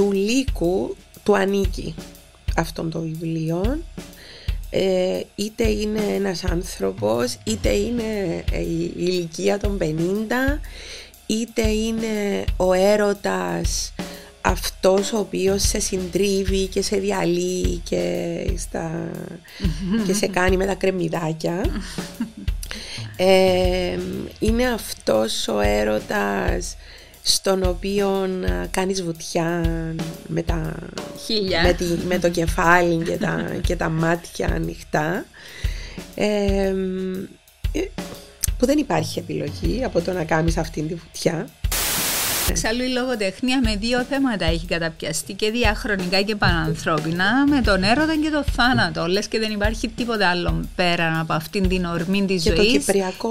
του Λύκου του ανήκει αυτό το βιβλίο ε, είτε είναι ένας άνθρωπος είτε είναι η ηλικία των 50 είτε είναι ο έρωτας αυτός ο οποίος σε συντρίβει και σε διαλύει και, στα, και σε κάνει με τα κρεμμυδάκια. Ε, είναι αυτός ο έρωτας στον οποίο κάνεις βουτιά με, τα, με, με, το κεφάλι και τα, και τα μάτια ανοιχτά. Ε, που δεν υπάρχει επιλογή από το να κάνεις αυτήν τη βουτιά Εξάλλου η λογοτεχνία με δύο θέματα έχει καταπιαστεί και διαχρονικά και πανανθρώπινα με τον έρωτα και το θάνατο. Λες και δεν υπάρχει τίποτα άλλο πέραν από αυτήν την ορμή της ζωής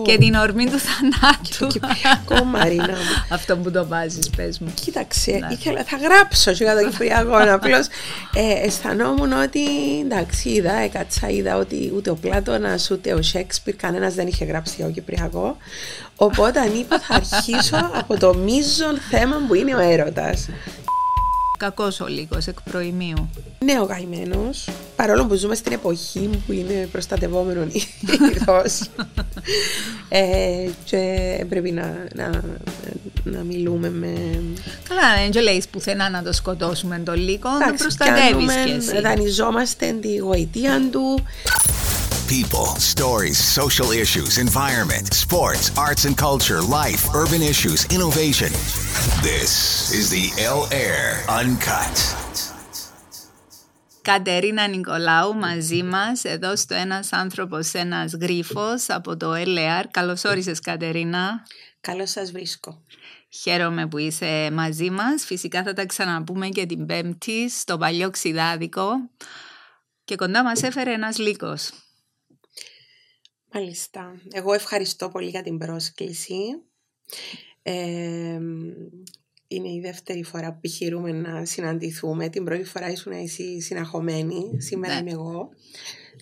και την ορμή του θανάτου. Και το κυπριακό, Μαρίνα Αυτό που το βάζεις, πες μου. Κοίταξε, ναι. ήθελα, θα γράψω για το κυπριακό. Απλώς ε, αισθανόμουν ότι εντάξει, είδα, έκατσα, είδα ότι ούτε ο Πλάτονα ούτε ο Σέξπιρ κανένας δεν είχε γράψει για το κυπριακό. Οπότε αν είπα θα αρχίσω από το μείζον θέμα που είναι ο έρωτας. Κακός ο λίγο εκ προημίου. Ναι, ο καημένος. Παρόλο που ζούμε στην εποχή που είναι προστατευόμενο είδο. ε, και πρέπει να, να, να μιλούμε με. Καλά, δεν λέει πουθενά να το σκοτώσουμε τον λύκο, να προστατεύεις και εσύ. Δανειζόμαστε τη γοητεία του. People, stories, social issues, environment, sports, arts and culture, life, urban issues, innovation. This is the L Air Uncut. Κατερίνα Νικολάου μαζί μας εδώ στο Ένας άνθρωπος, ένας γρίφος από το LR. Καλώς όρισες Κατερίνα. Καλώς σας βρίσκω. Χαίρομαι που είσαι μαζί μας. Φυσικά θα τα ξαναπούμε και την Πέμπτη στο παλιό ξιδάδικο. Και κοντά μας έφερε ένας λύκος. Μάλιστα. Εγώ ευχαριστώ πολύ για την πρόσκληση. είναι η δεύτερη φορά που επιχειρούμε να συναντηθούμε. Την πρώτη φορά ήσουν εσύ συναχωμένη. Σήμερα ναι. είμαι εγώ.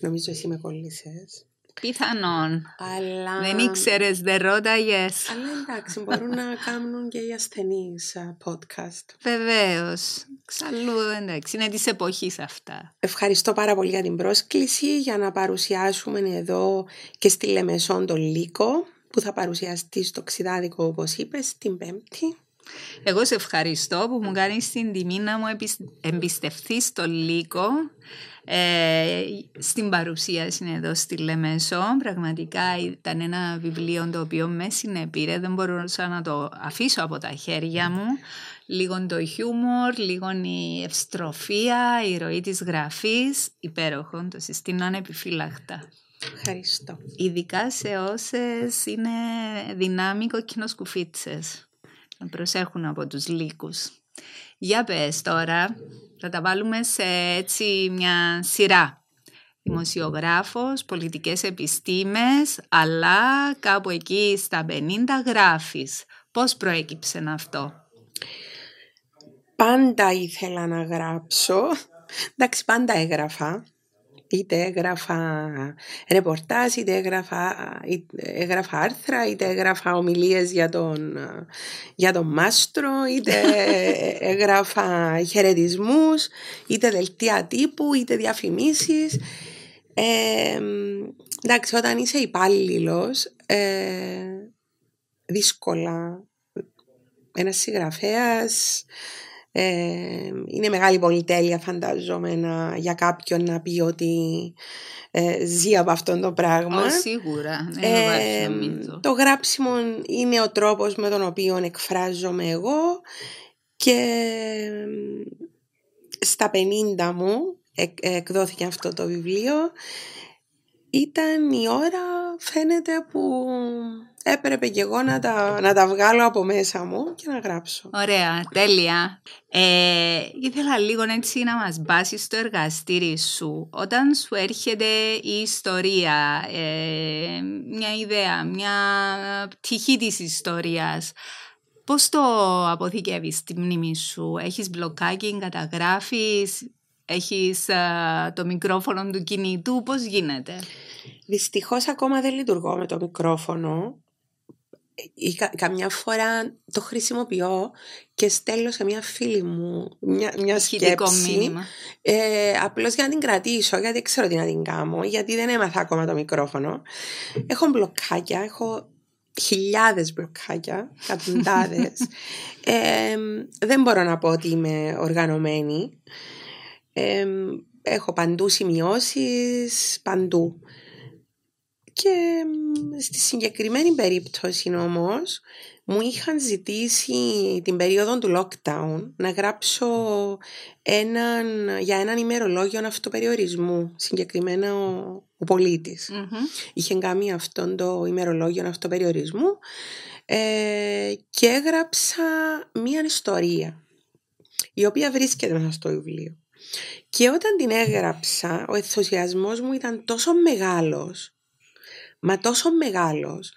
Νομίζω εσύ με κολλήσες. Πιθανόν. Αλλά... Δεν ήξερες, δεν ρώταγες. Αλλά εντάξει, μπορούν να κάνουν και οι ασθενείς podcast. Βεβαίως. Ξαλλού, εντάξει, είναι της εποχής αυτά. Ευχαριστώ πάρα πολύ για την πρόσκληση για να παρουσιάσουμε εδώ και στη Λεμεσόν τον Λύκο που θα παρουσιαστεί στο ξιδάδικο όπως είπες την Πέμπτη. Εγώ σε ευχαριστώ που μου κάνεις την τιμή να μου εμπιστευτείς το Λύκο ε, στην παρουσίαση εδώ στη Λεμέσο. Πραγματικά ήταν ένα βιβλίο το οποίο με συνεπήρε, δεν μπορούσα να το αφήσω από τα χέρια μου. Λίγο το χιούμορ, λίγο η ευστροφία, η ροή της γραφής, υπέροχο, το συστήνω ανεπιφύλακτα. Ευχαριστώ. Ειδικά σε όσες είναι δυνάμει κοκκινοσκουφίτσες. Να προσέχουν από τους λύκους. Για πες τώρα, θα τα βάλουμε σε έτσι μια σειρά. Δημοσιογράφος, πολιτικές επιστήμες, αλλά κάπου εκεί στα 50 γράφεις. Πώς προέκυψε αυτό; Πάντα ήθελα να γράψω. Εντάξει, πάντα έγραφα είτε έγραφα ρεπορτάζ, είτε έγραφα, έγραφα άρθρα, είτε έγραφα ομιλίες για τον, για τον μάστρο, είτε έγραφα χαιρετισμού, είτε δελτία τύπου, είτε διαφημίσεις. Ε, εντάξει, όταν είσαι υπάλληλο, ε, δύσκολα ένας συγγραφέας ε, είναι μεγάλη πολυτέλεια φαντάζομαι για κάποιον να πει ότι ε, ζει από αυτό το πράγμα. Oh, σίγουρα. Ε, το γράψιμο είναι ο τρόπος με τον οποίο εκφράζομαι εγώ και στα 50 μου εκδόθηκε αυτό το βιβλίο ήταν η ώρα φαίνεται που έπρεπε και εγώ να τα, να τα βγάλω από μέσα μου και να γράψω. Ωραία, τέλεια. Ε, ήθελα λίγο έτσι να μας μπάσεις στο εργαστήρι σου. Όταν σου έρχεται η ιστορία, ε, μια ιδέα, μια πτυχή της ιστορίας, πώς το αποθηκεύεις στη μνήμη σου, έχεις μπλοκάκι, καταγράφεις, έχεις το μικρόφωνο του κινητού, πώς γίνεται; Δυστυχώς ακόμα δεν λειτουργώ με το μικρόφωνο ή κα- καμιά φορά το χρησιμοποιώ και στέλνω σε μια φίλη μου μια, μια Ηχητικό σκέψη μήνυμα. ε, απλώς για να την κρατήσω γιατί ξέρω τι να την κάνω γιατί δεν έμαθα ακόμα το μικρόφωνο έχω μπλοκάκια έχω χιλιάδες μπλοκάκια εκατοντάδες ε, δεν μπορώ να πω ότι είμαι οργανωμένη ε, έχω παντού σημειώσεις παντού και μ, στη συγκεκριμένη περίπτωση όμως μου είχαν ζητήσει την περίοδο του lockdown να γράψω έναν, για έναν ημερολόγιο αυτοπεριορισμού, συγκεκριμένα ο, ο πολίτης. Μμμ. Είχε κάνει αυτόν το ημερολόγιο αυτοπεριορισμού ε, και έγραψα μία ιστορία η οποία βρίσκεται μέσα στο βιβλίο. Και όταν την έγραψα, ο ενθουσιασμός μου ήταν τόσο μεγάλος Μα τόσο μεγάλος.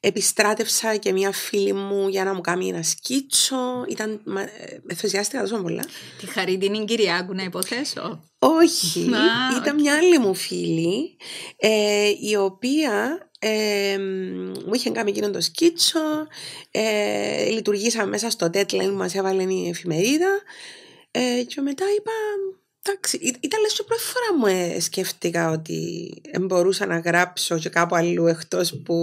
Επιστράτευσα και μια φίλη μου για να μου κάνει ένα σκίτσο. Ήταν, μα, ε, ενθουσιάστηκα τόσο πολλά. Τη Χαριτίνη Κυριάκου να υποθέσω. Όχι, Α, ήταν οκ. μια άλλη μου φίλη ε, η οποία ε, μου είχε κάνει εκείνο το σκίτσο ε, λειτουργήσαμε μέσα στο deadline που μας έβαλε η εφημερίδα ε, και μετά είπα εντάξει, ή- ήταν λες και πρώτη φορά μου ε, σκέφτηκα ότι ε, μπορούσα να γράψω και κάπου αλλού εκτός που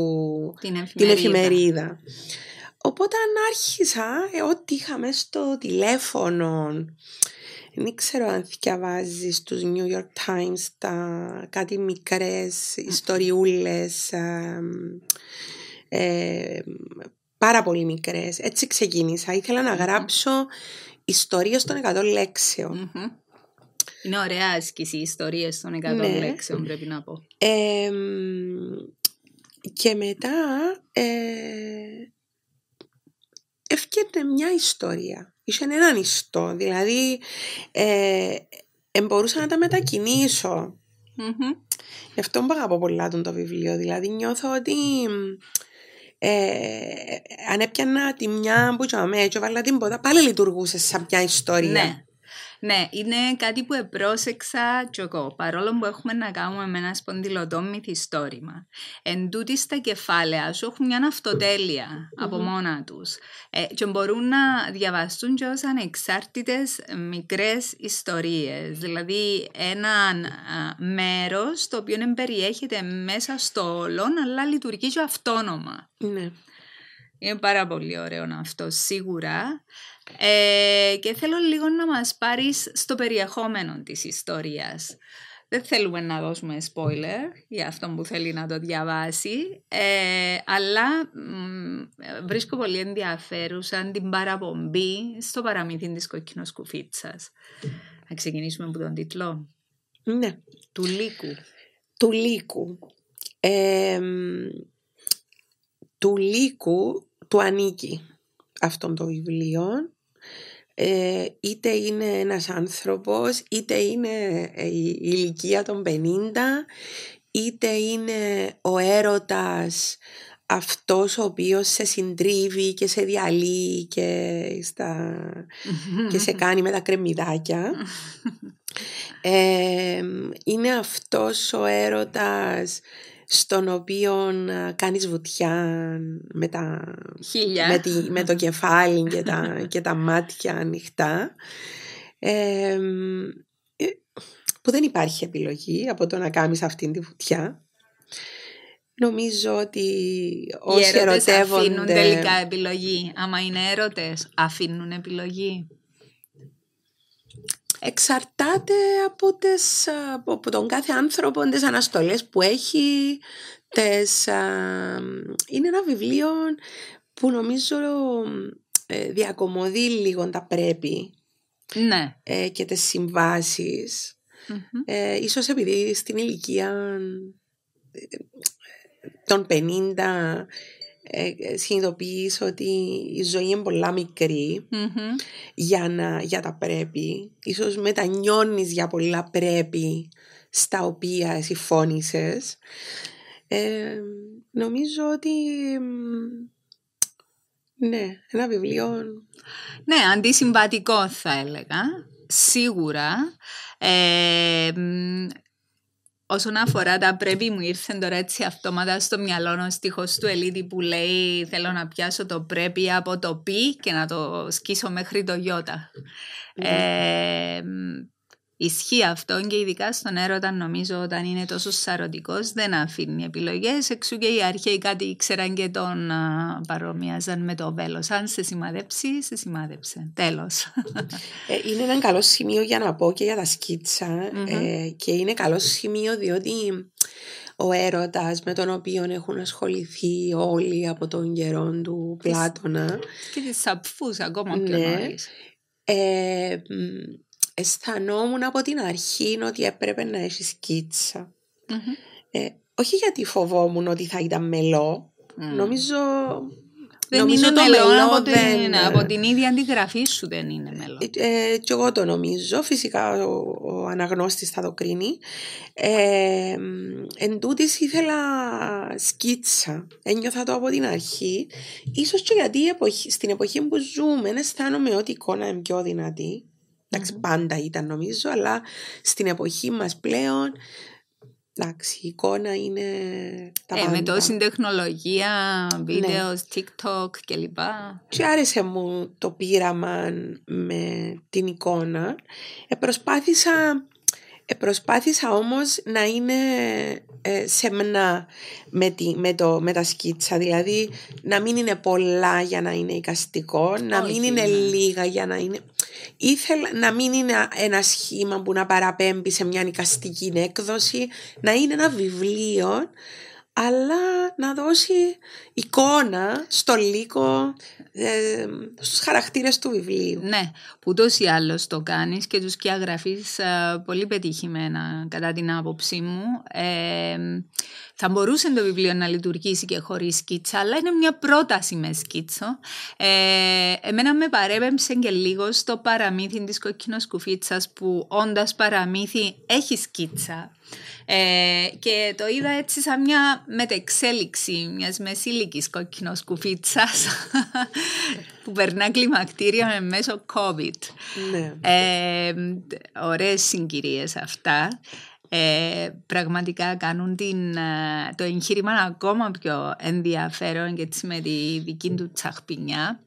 Την εφημερίδα. την εφημερίδα. Οπότε αν άρχισα, ε, ό,τι είχαμε στο τηλέφωνο, δεν ξέρω αν διαβάζει στους New York Times τα κάτι μικρές ιστοριούλες, ε, ε, πάρα πολύ μικρές. Έτσι ξεκίνησα. Ήθελα να γράψω ιστορίες των 100 λέξεων. Μμμ. Είναι ωραία άσκηση οι ιστορίες των 100 Ναι. λέξεων πρέπει να πω. Ε, και μετά ε, ευκαιρνε μια ιστορία. Είχε έναν ιστό, δηλαδή ε, ε, μπορούσα να τα μετακινήσω. Μμμ. Γι' αυτό που αγαπώ πολλά τον το βιβλίο. Δηλαδή νιώθω ότι ε, αν έπιανα τη μια που τσάμε και βάλα την πότα, πάλι λειτουργούσε σαν μια ιστορία. Ναι. Ναι, είναι κάτι που επρόσεξα και εγώ, παρόλο που έχουμε να κάνουμε με ένα σπονδυλωτό μυθιστόρημα. Εν τούτη τα κεφάλαια σου έχουν μια αυτοτέλεια από μόνα τους ε, και μπορούν να διαβαστούν και ως ανεξάρτητες μικρές ιστορίες. Δηλαδή ένα μέρος το οποίο περιέχεται μέσα στο όλον αλλά λειτουργεί και αυτόνομα. ναι. Είναι πάρα πολύ ωραίο αυτό, σίγουρα. Ε, και θέλω λίγο να μας πάρεις στο περιεχόμενο της ιστορίας. Δεν θέλουμε να δώσουμε spoiler για αυτόν που θέλει να το διαβάσει, ε, αλλά μ, βρίσκω πολύ ενδιαφέρουσα την παραπομπή στο παραμύθι της κοκκινοσκουφίτσας. Να ξεκινήσουμε από τον τίτλο ναι. του Λύκου. του Λύκου. Ε, του Λύκου του ανήκει αυτόν το βιβλίο. Ε, είτε είναι ένας άνθρωπος, είτε είναι ε, η ηλικία των 50, είτε είναι ο έρωτας αυτός ο οποίος σε συντρίβει και σε διαλύει και, στα, και σε κάνει με τα κρεμμυδάκια. Ε, είναι αυτός ο έρωτας στον οποίο α, κάνεις βουτιά με, τα, Χίλια. με, τη, με το κεφάλι και τα, και τα μάτια ανοιχτά. Ε, ε, που δεν υπάρχει επιλογή από το να κάνεις αυτήν τη βουτιά. Νομίζω ότι Οι όσοι έρωτες αφήνουν ερωτεύονται... τελικά επιλογή. Άμα είναι έρωτες, αφήνουν επιλογή. Εξαρτάται από, τις, από από τον κάθε άνθρωπο, τις αναστολές που έχει. Τις, α, είναι ένα βιβλίο που νομίζω ε, διακομωδεί λίγο τα πρέπει Ναι. ε, και τις συμβάσεις. Μμμ. Ε, ίσως επειδή στην ηλικία ε, των 50 ε, ε, συνειδητοποιείς ότι η ζωή είναι πολλά μικρή Μμμ. για, να, για τα πρέπει. Ίσως μετανιώνεις για πολλά πρέπει στα οποία συμφώνησες. Ε, νομίζω ότι μ, ναι, ένα βιβλίο Ναι, αντισυμβατικό θα έλεγα. Σίγουρα. Ε, μ, Όσον αφορά τα πρέπει μου ήρθε τώρα έτσι αυτόματα στο μυαλό ο στίχος του Ελίτη που λέει θέλω να πιάσω το πρέπει από το πι και να το σκίσω μέχρι το γιώτα. Ε, Ισχύει αυτό και ειδικά στον έρωτα νομίζω όταν είναι τόσο σαρωτικός δεν αφήνει επιλογές. Εξού και οι αρχαίοι κάτι ήξεραν και τον α, παρομοιάζαν με το βέλος. Αν σε σημαδέψει, σε σημάδεψε τέλος. Ε, είναι ένα καλό σημείο για να πω και για τα σκιτσα ε, και είναι καλό σημείο διότι ο έρωτας με τον οποίο έχουν ασχοληθεί όλοι από τον καιρό του Πλάτωνα. και τις σαπφούς ακόμα πιο ναι, νωρίς. Ε, αισθανόμουν από την αρχή ότι έπρεπε να έχεις σκίτσα. Ε, όχι γιατί φοβόμουν ότι θα ήταν μελό. Νομίζω. Δεν νομίζω είναι το μελό, από, την, από την ίδια αντιγραφή σου δεν είναι μελό. Ε, και εγώ το νομίζω. Φυσικά ο, ο αναγνώστης θα το κρίνει. Ε, εν τούτης ήθελα σκίτσα. Ένιωθα το από την αρχή. Ίσως και γιατί εποχή, στην εποχή που ζούμε αισθάνομαι ότι η εικόνα είναι πιο δυνατή. Εντάξει, πάντα ήταν νομίζω, αλλά στην εποχή μας πλέον Εντάξει, η εικόνα είναι τα ε, Με τόση τεχνολογία, βίντεος, ναι. TikTok κλπ. Και άρεσε μου το πείραμα με την εικόνα. Ε, προσπάθησα ε, προσπάθησα όμως να είναι ε, σεμνά με, τη, με, το, με τα σκίτσα, δηλαδή να μην είναι πολλά για να είναι εικαστικό, να μην είναι ναι. λίγα για να είναι... Ήθελα να μην είναι ένα σχήμα που να παραπέμπει σε μια εικαστική έκδοση, να είναι ένα βιβλίο αλλά να δώσει εικόνα στο λύκο, ε, στους χαρακτήρες του βιβλίου. Ναι, που τόσο ή άλλως το κάνεις και τους σκιαγραφείς ε, πολύ πετυχημένα κατά την άποψή μου. Ε, θα μπορούσε το βιβλίο να λειτουργήσει και χωρίς σκίτσα, αλλά είναι μια πρόταση με σκίτσο. Ε, εμένα με παρέπεμψε και λίγο στο παραμύθι της κοκκινοσκουφίτσας που όντας παραμύθι έχει σκίτσα. Ε, και το είδα έτσι σαν μια μετεξέλιξη μιας μεσήλικης κόκκινος κουφίτσας που περνά κλιμακτήριο μέσω COVID. Ναι. Ε, ωραίες συγκυρίες αυτά. Ε, πραγματικά κάνουν την, ε, το εγχείρημα ακόμα πιο ενδιαφέρον και έτσι με τη δική του τσαχπινιά.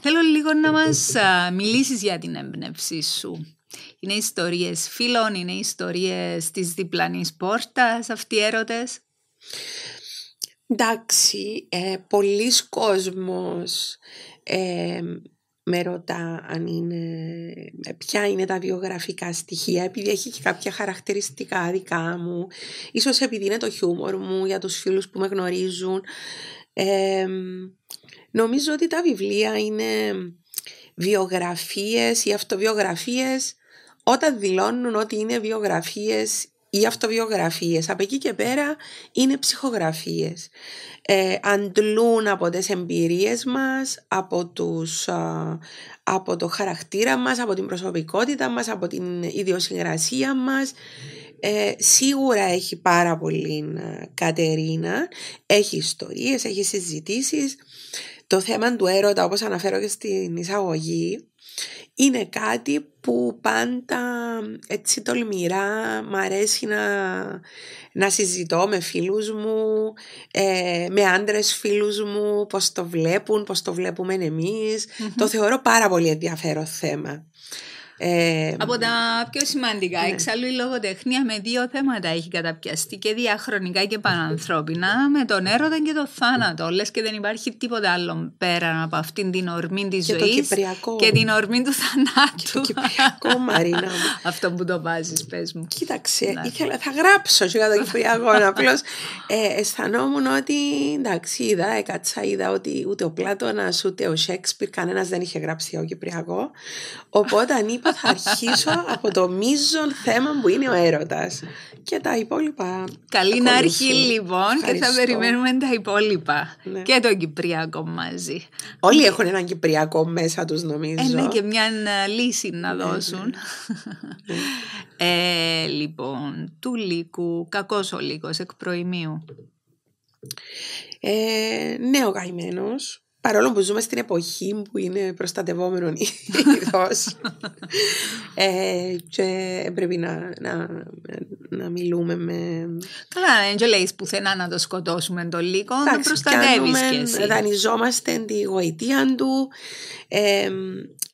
Θέλω λίγο να μας μιλήσεις για την έμπνευσή σου. Είναι ιστορίες φίλων, είναι ιστορίες της διπλανής πόρτας, αυτοί οι έρωτες. Εντάξει, ε, πολλοί κόσμος ε, με ρωτά αν είναι, ε, ποια είναι τα βιογραφικά στοιχεία, επειδή έχει και κάποια χαρακτηριστικά δικά μου, ίσως επειδή είναι το χιούμορ μου για τους φίλους που με γνωρίζουν. Ε, νομίζω ότι τα βιβλία είναι βιογραφίες ή αυτοβιογραφίες όταν δηλώνουν ότι είναι βιογραφίες ή αυτοβιογραφίες. Από εκεί και πέρα είναι ψυχογραφίες. Ε, αντλούν από τις εμπειρίες μας, από, τους, από το χαρακτήρα μας, από την προσωπικότητα μας, από την ιδιοσυγκρασία μας. Ε, σίγουρα έχει πάρα πολύ ε, Κατερίνα, έχει ιστορίες, έχει συζητήσεις. Το θέμα του έρωτα, όπως αναφέρω και στην εισαγωγή, είναι κάτι που πάντα έτσι τολμηρά μ' αρέσει να, να συζητώ με φίλους μου, ε, με άντρες φίλους μου, πώς το βλέπουν, πώς το βλέπουμε Το θεωρώ πάρα πολύ ενδιαφέρον θέμα. Ε, από τα πιο σημαντικά. Ναι. Εξάλλου η λογοτεχνία με δύο θέματα έχει καταπιαστεί και διαχρονικά και πανανθρώπινα, με τον έρωτα και το θάνατο. Λες και δεν υπάρχει τίποτα άλλο πέρα από αυτήν την ορμή της ζωής και την ορμή του θανάτου. Και το Κυπριακό, Μαρίνα. Αυτό που το βάζεις, πες μου. Κοίταξε, ήθελα, θα γράψω για το Κυπριακό. Απλώς ε, αισθανόμουν ότι εντάξει, είδα, έκατσα, είδα ότι ούτε ο Πλάτονα ούτε ο Σέξπιρ κανένας δεν είχε γράψει για το Κυπριακό. Οπότε αν είπα θα αρχίσω από το μείζον θέμα που είναι ο έρωτας. Και τα υπόλοιπα. Καλή να αρχή λοιπόν και θα περιμένουμε τα υπόλοιπα. Ναι. Και το Κυπριακό μαζί. Όλοι έχουν έναν Κυπριακό μέσα τους νομίζω. Είναι και μια ε, λύση να ναι, ναι. δώσουν. ε, λοιπόν, του λύκου, κακός ο λύκος εκ προημίου. Ε, ναι, ο καημένος παρόλο που ζούμε στην εποχή που είναι προστατευόμενο είδος. ε, και πρέπει να, να, να μιλούμε με... Καλά, δεν λέει πουθενά να το σκοτώσουμε το λύκο, να προστατεύεις και εσύ. Δανειζόμαστε τη γοητεία του. Ε,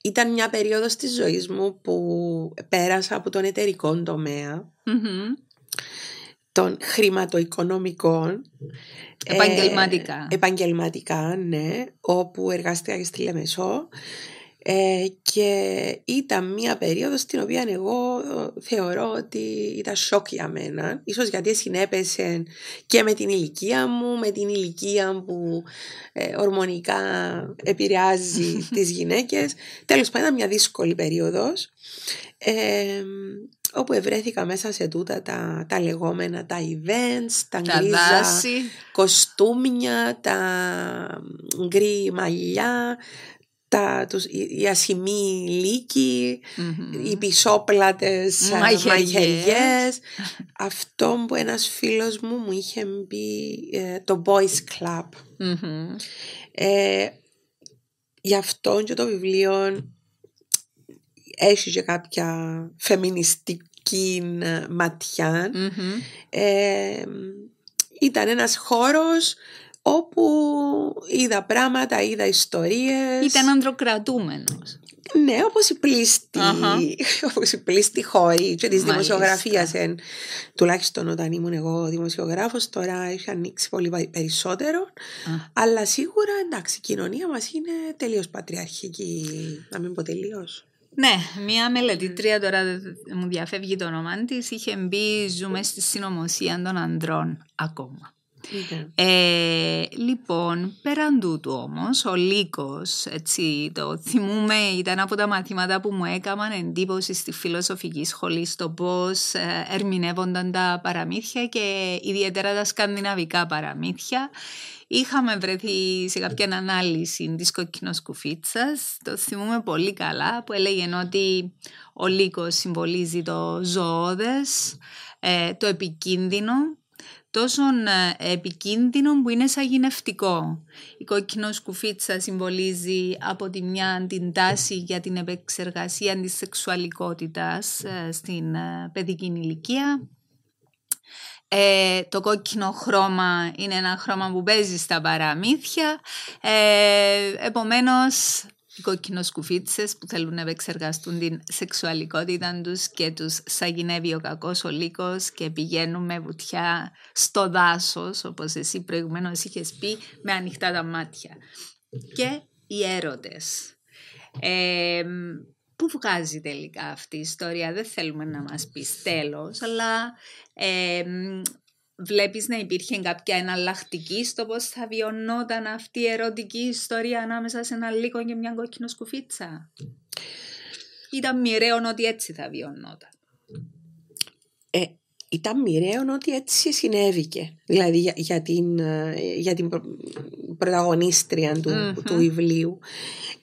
ήταν μια περίοδος της ζωής μου που πέρασα από τον εταιρικό τομέα, mm-hmm. Των χρηματοοικονομικών. Επαγγελματικά. Ε, επαγγελματικά, ναι, όπου εργάστηκα και στη Λεμεσό. Ε, και ήταν μια περίοδος στην οποία εγώ ε, θεωρώ ότι ήταν σοκ για μένα. Ίσως γιατί συνέπεσε και με την ηλικία μου, με την ηλικία που ε, ορμονικά επηρεάζει τις γυναίκες. Τέλος πάντων μια δύσκολη περίοδος. Ε, όπου ευρέθηκα μέσα σε τούτα τα, τα λεγόμενα τα events, τα, τα γκρίζα κοστούμια, τα γκρι μαλλιά, τα, τους, οι ασημοί λύκοι, mm-hmm. οι πισόπλατες μαγειριές. Αυτό που ένας φίλος μου μου είχε πει ε, το Boys Club. Mm-hmm. Ε, γι' αυτό και το βιβλίο έχει και κάποια φεμινιστική ματιά. Mm-hmm. Ε, ήταν ένας χώρος όπου είδα πράγματα, είδα ιστορίες. Ήταν ανδροκρατούμενος. Ναι, όπως η πλήστη, όπως η πλήστη χώρη και της δημοσιογραφίας. Τουλάχιστον όταν ήμουν εγώ δημοσιογράφος, τώρα έχει ανοίξει πολύ περισσότερο. Αλλά σίγουρα εντάξει, η κοινωνία μας είναι τελείως πατριαρχική, να μην πω τελείως. Ναι, μία μελετήτρια τώρα μου διαφεύγει το όνομα της, είχε μπει ζούμε στη συνωμοσία των ανδρών ακόμα. Ε, λοιπόν, πέραν τούτου όμως, ο Λύκος, έτσι, το θυμούμε, ήταν από τα μαθήματα που μου έκαναν εντύπωση στη φιλοσοφική σχολή στο πώς ε, ερμηνεύονταν τα παραμύθια και ιδιαίτερα τα σκανδιναβικά παραμύθια. Είχαμε βρεθεί σε κάποια ανάλυση της κοκκινοσκουφίτσας, το θυμούμε πολύ καλά, που έλεγε ότι ο Λύκος συμβολίζει το ζωώδες, ε, το επικίνδυνο τόσο ε, επικίνδυνο που είναι σαγηνευτικό. Η κόκκινος σκουφίτσα συμβολίζει από τη μια την τάση για την επεξεργασία της σεξουαλικότητας ε, στην ε, παιδική ηλικία. Το κόκκινο χρώμα είναι ένα χρώμα που παίζει στα παραμύθια. επομένως οι κοκκινοσκουφίτσες που θέλουν να επεξεργαστούν την σεξουαλικότητα τους και τους σαγηνεύει ο κακός ο λύκος και πηγαίνουν με βουτιά στο δάσος όπως εσύ προηγουμένως είχες πει με ανοιχτά τα μάτια. Και οι έρωτες. Ε, πού βγάζει τελικά αυτή η ιστορία, δεν θέλουμε να μας πεις τέλος, αλλά βλέπεις να υπήρχε κάποια εναλλακτική στο πώς θα βιωνόταν αυτή η ερωτική ιστορία ανάμεσα σε ένα λύκο και μια κόκκινο σκουφίτσα; Ήταν μοιραίο ότι έτσι θα βιωνόταν. Ε, ήταν μοιραίο ότι έτσι συνέβηκε. Δηλαδή για, για την, ε, για την πρωταγωνίστρια του, του βιβλίου.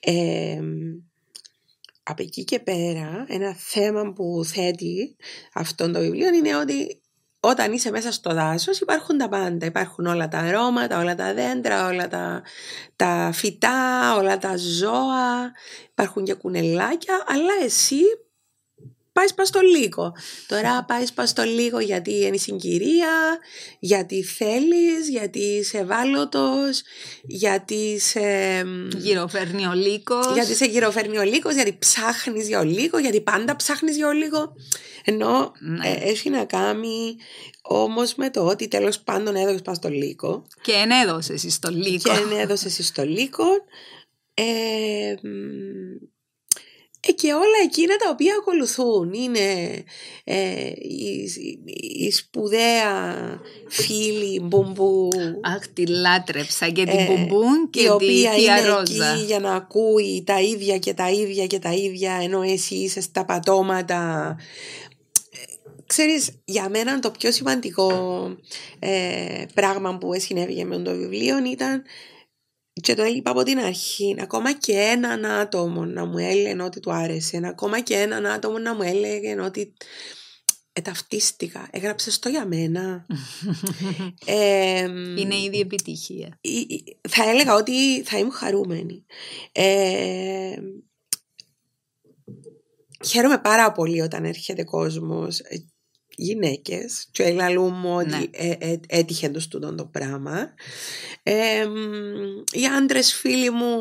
Ε, από εκεί και πέρα, ένα θέμα που θέτει αυτό το βιβλίο είναι ότι όταν είσαι μέσα στο δάσος υπάρχουν τα πάντα. Υπάρχουν όλα τα αρώματα, όλα τα δέντρα, όλα τα, τα φυτά, όλα τα ζώα. Υπάρχουν και κουνελάκια, αλλά εσύ πάει πα στο λίγο. Τώρα πάει πα στο λίγο γιατί είναι συγκυρία, γιατί θέλεις, γιατί είσαι ευάλωτος, γιατί σε. Γυροφέρνει ο λύκος. Γιατί σε γυροφέρνει ο λύκος, γιατί ψάχνεις για ο λύκος, γιατί πάντα ψάχνεις για ο λύκο. Ενώ ναι. ε, έχει να κάνει όμως με το ότι τέλος πάντων έδωσες πας στο λύκο. Και ενέδωσε εσύ στο λύκο. Και ενέδωσε εσύ στο λύκο. Ε, ε, και όλα εκείνα τα οποία ακολουθούν είναι ε, η, η, σπουδαία φίλη Μπουμπού. Αχ τη λάτρεψα και την ε, Μπουμπού και η οποία είναι εκεί για να ακούει τα ίδια και τα ίδια και τα ίδια ενώ εσύ είσαι στα πατώματα. Ξέρεις, για μένα το πιο σημαντικό ε, πράγμα που συνέβη με το βιβλίο ήταν και το είπα από την αρχή, ακόμα και έναν άτομο να μου έλεγε ότι του άρεσε, ακόμα και έναν άτομο να μου έλεγε ότι εταυτίστηκα, έγραψε το για μένα. ε, Είναι ήδη επιτυχία. Θα έλεγα ότι θα ήμουν χαρούμενη. Ε, χαίρομαι πάρα πολύ όταν έρχεται κόσμος γυναίκες και λαλούμε ότι Ναι. ε, ε, έτυχε το τούτο το πράγμα. Ε, οι άντρες φίλοι μου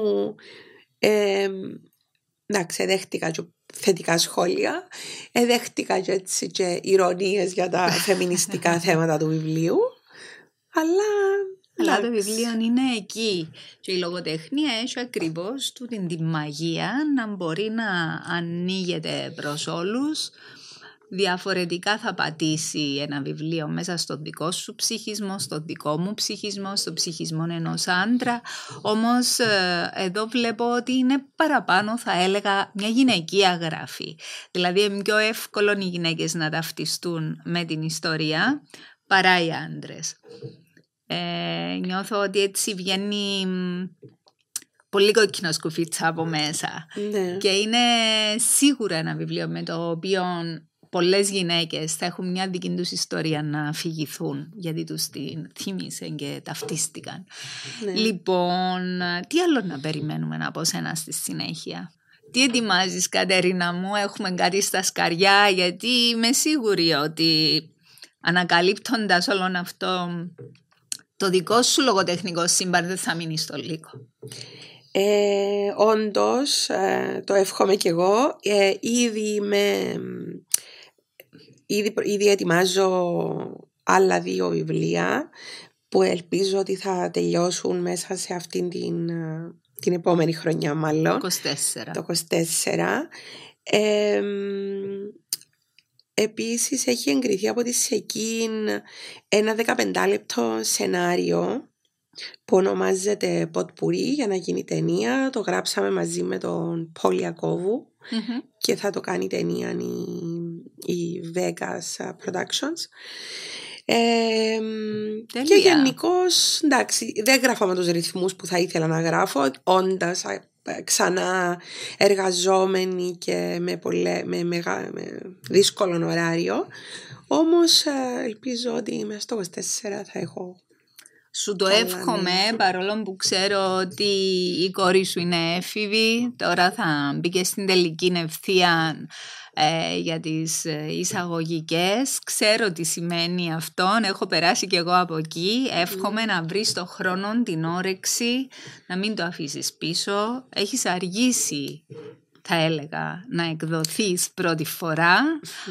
ε, εντάξει, δέχτηκα και θετικά σχόλια, ε, δέχτηκα και έτσι και ηρωνίες για τα φεμινιστικά θέματα του βιβλίου, αλλά... Αλλά το εντάξει. βιβλίο είναι εκεί. Και η λογοτεχνία έχει ακριβώς τούτη τη μαγεία να μπορεί να ανοίγεται προς όλους. Διαφορετικά θα πατήσει ένα βιβλίο μέσα στο δικό σου ψυχισμό, στο δικό μου ψυχισμό, στο ψυχισμό ενός άντρα. Όμως ε, εδώ βλέπω ότι είναι παραπάνω θα έλεγα μια γυναικεία γράφη. Δηλαδή είναι πιο εύκολο οι γυναίκες να ταυτιστούν με την ιστορία παρά οι άντρες. Ε, νιώθω ότι έτσι βγαίνει μ, πολύ κόκκινο σκουφίτσα από μέσα. Ναι. Και είναι σίγουρα ένα βιβλίο με το οποίο πολλές γυναίκες θα έχουν μια δική τους ιστορία να αφηγηθούν γιατί τους την θύμισε και ταυτίστηκαν. ναι. Λοιπόν, τι άλλο να περιμένουμε από σένα στη συνέχεια; Τι ετοιμάζεις Κατερίνα μου, έχουμε κάτι στα σκαριά γιατί είμαι σίγουρη ότι ανακαλύπτοντας όλον αυτό το δικό σου λογοτεχνικό σύμπαν δεν θα μείνει στο λύκο. Ε, όντως, ε, το εύχομαι κι εγώ. Ε, ήδη, είμαι, ήδη, ήδη ετοιμάζω άλλα δύο βιβλία που ελπίζω ότι θα τελειώσουν μέσα σε αυτήν την, ε, την επόμενη χρονιά μάλλον. 24. το 24. Ε, επίσης έχει εγκριθεί από τη ΣΕΚΙΝ ένα 15 λεπτό σενάριο που ονομάζεται Ποτπουρί για να γίνει ταινία. Το γράψαμε μαζί με τον Πόλη Ιακώβου Μμμ. και θα το κάνει ταινία η, η Vegas Productions. Ε, και Τέλεια. γενικώς, εντάξει, δεν γράφω με τους ρυθμούς που θα ήθελα να γράφω, όντας α, ξανά εργαζόμενη και με, πολλέ, με, μεγα, με δύσκολο ωράριο. Όμως ε, ελπίζω ότι μέσα στο 24 θα έχω Σου το Καλά, εύχομαι ναι. παρόλο που ξέρω ότι η κόρη σου είναι έφηβη. Τώρα θα μπει και στην τελική ευθεία ε, για τις ε, εισαγωγικές. Ξέρω τι σημαίνει αυτό. Έχω περάσει κι εγώ από εκεί. Εύχομαι να βρεις το χρόνο, την όρεξη, να μην το αφήσεις πίσω. Έχεις αργήσει θα έλεγα να εκδοθείς πρώτη φορά,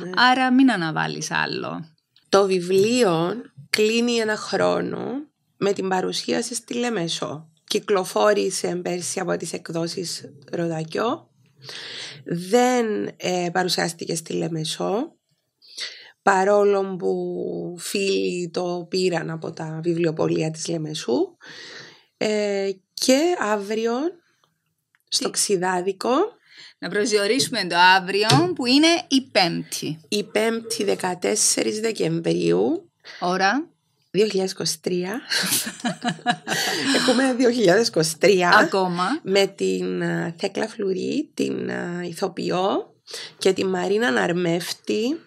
Ναι. άρα μην αναβάλεις άλλο. Το βιβλίο κλείνει ένα χρόνο με την παρουσίαση στη Λεμεσό. Κυκλοφόρησε πέρσι από τις εκδόσεις Ροδακιό. Δεν ε, παρουσιάστηκε στη Λεμεσό. Παρόλο που φίλοι το πήραν από τα βιβλιοπολία της Λεμεσού. Ε, και αύριο στο Ξιδάδικο Να προσδιορίσουμε το αύριο που είναι η Πέμπτη. η 5η 14 Δεκεμβρίου Ώρα. 2023. Έχουμε 2023. Ακόμα. Με την α, Θέκλα Φλουρί, την α, ηθοποιό και τη Μαρίνα Ναρμεύτη.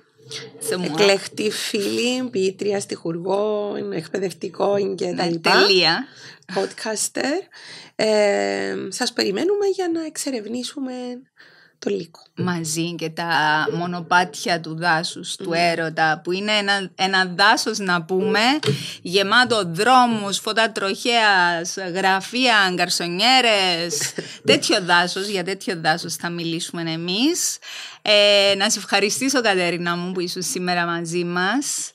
Σε μου. Εκλεκτή φίλη, ποιήτρια, στιχουργό, εκπαιδευτικό και τα Ναι, λοιπά. Τελεία. Podcaster. Ε, σας περιμένουμε για να εξερευνήσουμε το λύκο. Μαζί και τα μονοπάτια του δάσους, του έρωτα, που είναι ένα, ένα δάσος να πούμε, γεμάτο δρόμους, φώτα τροχέας, γραφεία, γκαρσονιέρες, τέτοιο δάσος, για τέτοιο δάσος θα μιλήσουμε εμείς. Ε, να σε ευχαριστήσω Κατερίνα μου που ήσουν σήμερα μαζί μας.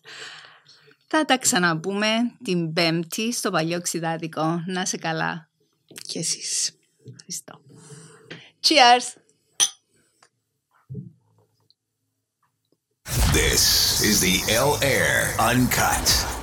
Θα τα ξαναπούμε την Πέμπτη στο παλιό ξηδάτικο. Να σε καλά. Και εσείς. Ευχαριστώ. Cheers! This is the L Air Uncut.